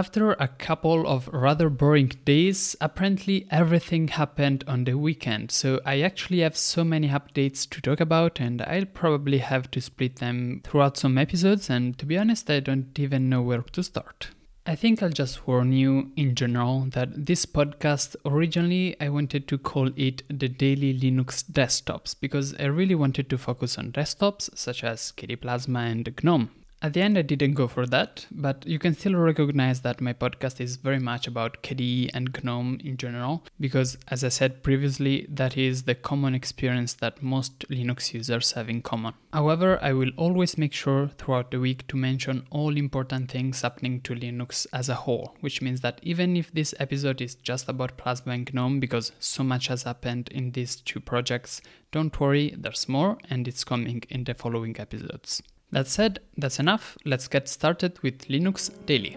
After a couple of rather boring days, apparently everything happened on the weekend, so I actually have so many updates to talk about, and I'll probably have to split them throughout some episodes, and to be honest, I don't even know where to start. I think I'll just warn you in general that this podcast originally I wanted to call it the Daily Linux Desktops because I really wanted to focus on desktops such as KDE Plasma and GNOME. At the end, I didn't go for that, but you can still recognize that my podcast is very much about KDE and GNOME in general, because as I said previously, that is the common experience that most Linux users have in common. However, I will always make sure throughout the week to mention all important things happening to Linux as a whole, which means that even if this episode is just about Plasma and GNOME, because so much has happened in these two projects, don't worry, there's more and it's coming in the following episodes. That said, that's enough. Let's get started with Linux Daily.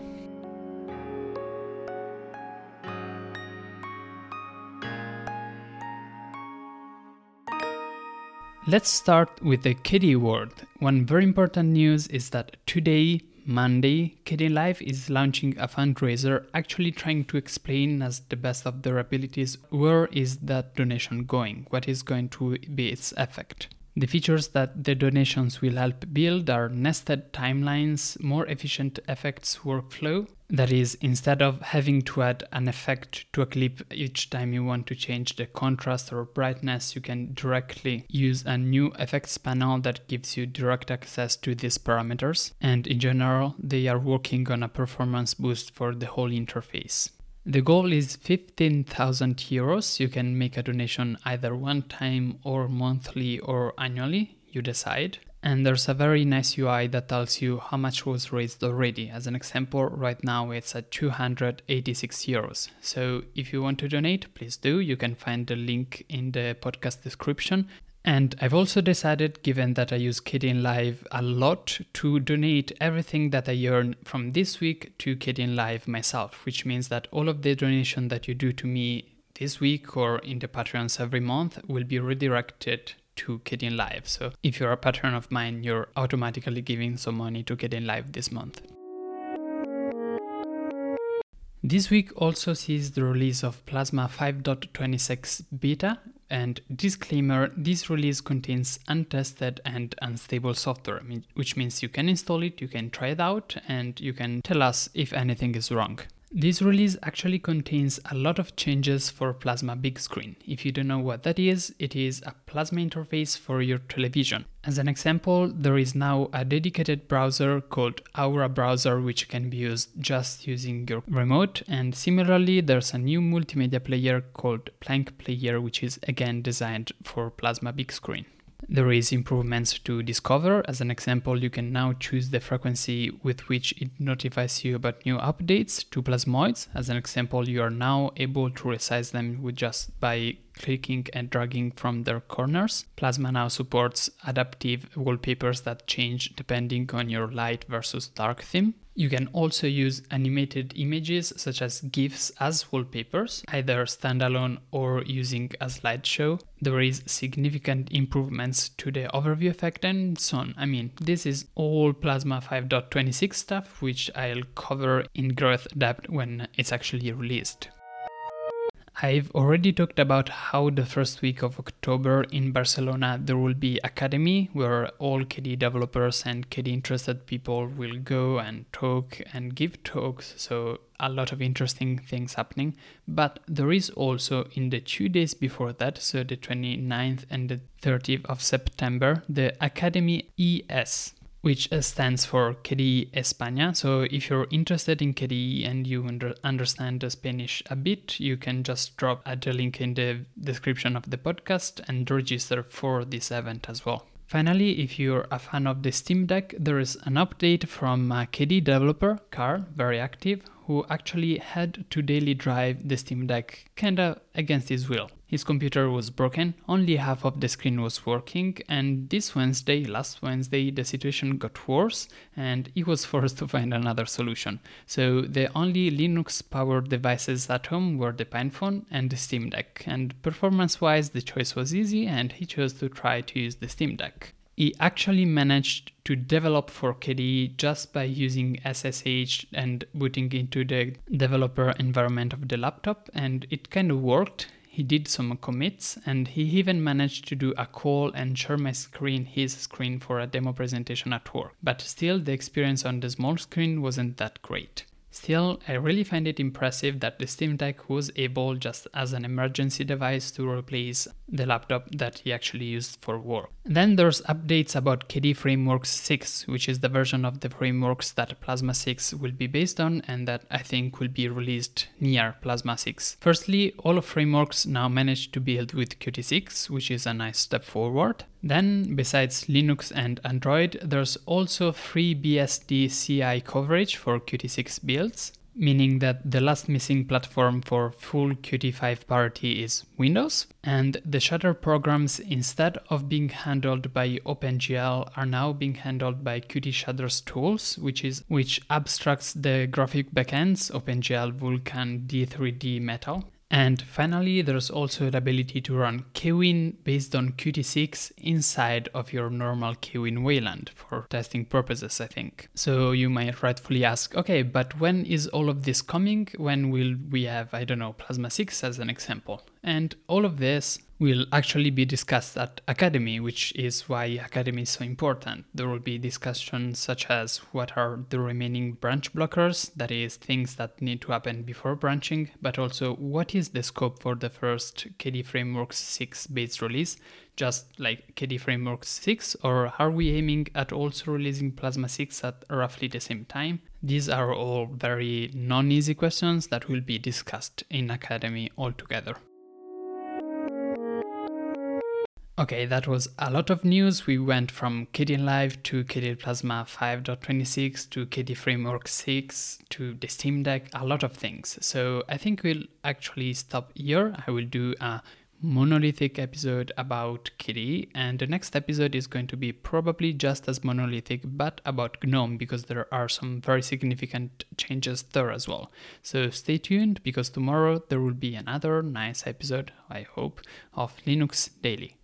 Let's start with the KDE world. One very important news is that today, Monday, Kdenlive is launching a fundraiser actually trying to explain as the best of their abilities where is that donation going, what is going to be its effect. The features that the donations will help build are nested timelines, more efficient effects workflow. That is, instead of having to add an effect to a clip each time you want to change the contrast or brightness, you can directly use a new effects panel that gives you direct access to these parameters. And in general, they are working on a performance boost for the whole interface. The goal is 15,000 euros. You can make a donation either one time or monthly or annually, you decide. And there's a very nice UI that tells you how much was raised already. As an example, right now it's at 286 euros. So if you want to donate, please do. You can find the link in the podcast description. And I've also decided, given that I use Kdenlive a lot, to donate everything that I earn from this week to Kdenlive myself, which means that all of the donation that you do to me this week or in the Patreons every month will be redirected to Kdenlive. So if you're a patron of mine, you're automatically giving some money to Kdenlive this month. This week also sees the release of Plasma 5.26 beta, and disclaimer this release contains untested and unstable software, which means you can install it, you can try it out, and you can tell us if anything is wrong. This release actually contains a lot of changes for Plasma Big Screen. If you don't know what that is, it is a Plasma interface for your television. As an example, there is now a dedicated browser called Aura Browser, which can be used just using your remote. And similarly, there's a new multimedia player called Plank Player, which is again designed for Plasma Big Screen. There is improvements to Discover. As an example, you can now choose the frequency with which it notifies you about new updates to plasmoids. As an example, you are now able to resize them with just by clicking and dragging from their corners. Plasma now supports adaptive wallpapers that change depending on your light versus dark theme. You can also use animated images such as GIFs as wallpapers, either standalone or using a slideshow. There is significant improvements to the overview effect and so on. I mean, this is all Plasma 5.26 stuff, which I'll cover in growth depth when it's actually released. I've already talked about how the first week of October in Barcelona there will be Akademy where all KDE developers and KDE interested people will go and talk and give talks. So a lot of interesting things happening. But there is also in the two days before that, so the 29th and the 30th of September, the Akademy ES which uh, stands for KDE España. So if you're interested in KDE and you under, understand the Spanish a bit, you can just drop a link in the description of the podcast and register for this event as well. Finally, if you're a fan of the Steam Deck, there is an update from a developer, Carl, very active, who actually had to daily drive the Steam Deck kinda against his will. His computer was broken, only half of the screen was working, and this Wednesday, last Wednesday, the situation got worse and he was forced to find another solution. So the only Linux powered devices at home were the PinePhone and the Steam Deck, and performance wise, the choice was easy and he chose to try to use the Steam Deck. he actually managed to develop for KDE just by using SSH and booting into the developer environment of the laptop, and it kind of worked. He did some commits and he even managed to do a call and share my screen, his screen, for a demo presentation at work. But still, the experience on the small screen wasn't that great. Still, I really find it impressive that the Steam Deck was able, just as an emergency device, to replace the laptop that he actually used for work. Then there's updates about KDE Frameworks 6, which is the version of the frameworks that Plasma 6 will be based on and that I think will be released near Plasma 6. Firstly, all frameworks now manage to build with Qt 6, which is a nice step forward. Then, besides Linux and Android, there's also FreeBSD CI coverage for Qt6 builds, meaning that the last missing platform for full Qt5 parity is Windows, and the Shader programs, instead of being handled by OpenGL, are now being handled by Qt Shader's tools, which is which abstracts the graphic backends OpenGL, Vulkan, D3D, Metal, and finally, there's also the ability to run Kwin based on Qt6 inside of your normal Kwin Wayland for testing purposes, I think. So you might rightfully ask, okay, but when is all of this coming? When will we have, I don't know, Plasma 6 as an example? And all of this will actually be discussed at Akademy, which is why Akademy is so important. There will be discussions such as what are the remaining branch blockers, that is, things that need to happen before branching, but also what is the scope for the first KDE Frameworks 6 base release, just like KDE Frameworks 6, or are we aiming at also releasing Plasma 6 at roughly the same time? These are all very non easy questions that will be discussed in Akademy altogether. Okay, that was a lot of news. We went from Kdenlive to KDE Plasma 5.26 to KDE Framework 6 to the Steam Deck, a lot of things. So I think we'll actually stop here. I will do a monolithic episode about KDE, and the next episode is going to be probably just as monolithic, but about GNOME because there are some very significant changes there as well. So stay tuned because tomorrow there will be another nice episode, I hope, of Linux Daily.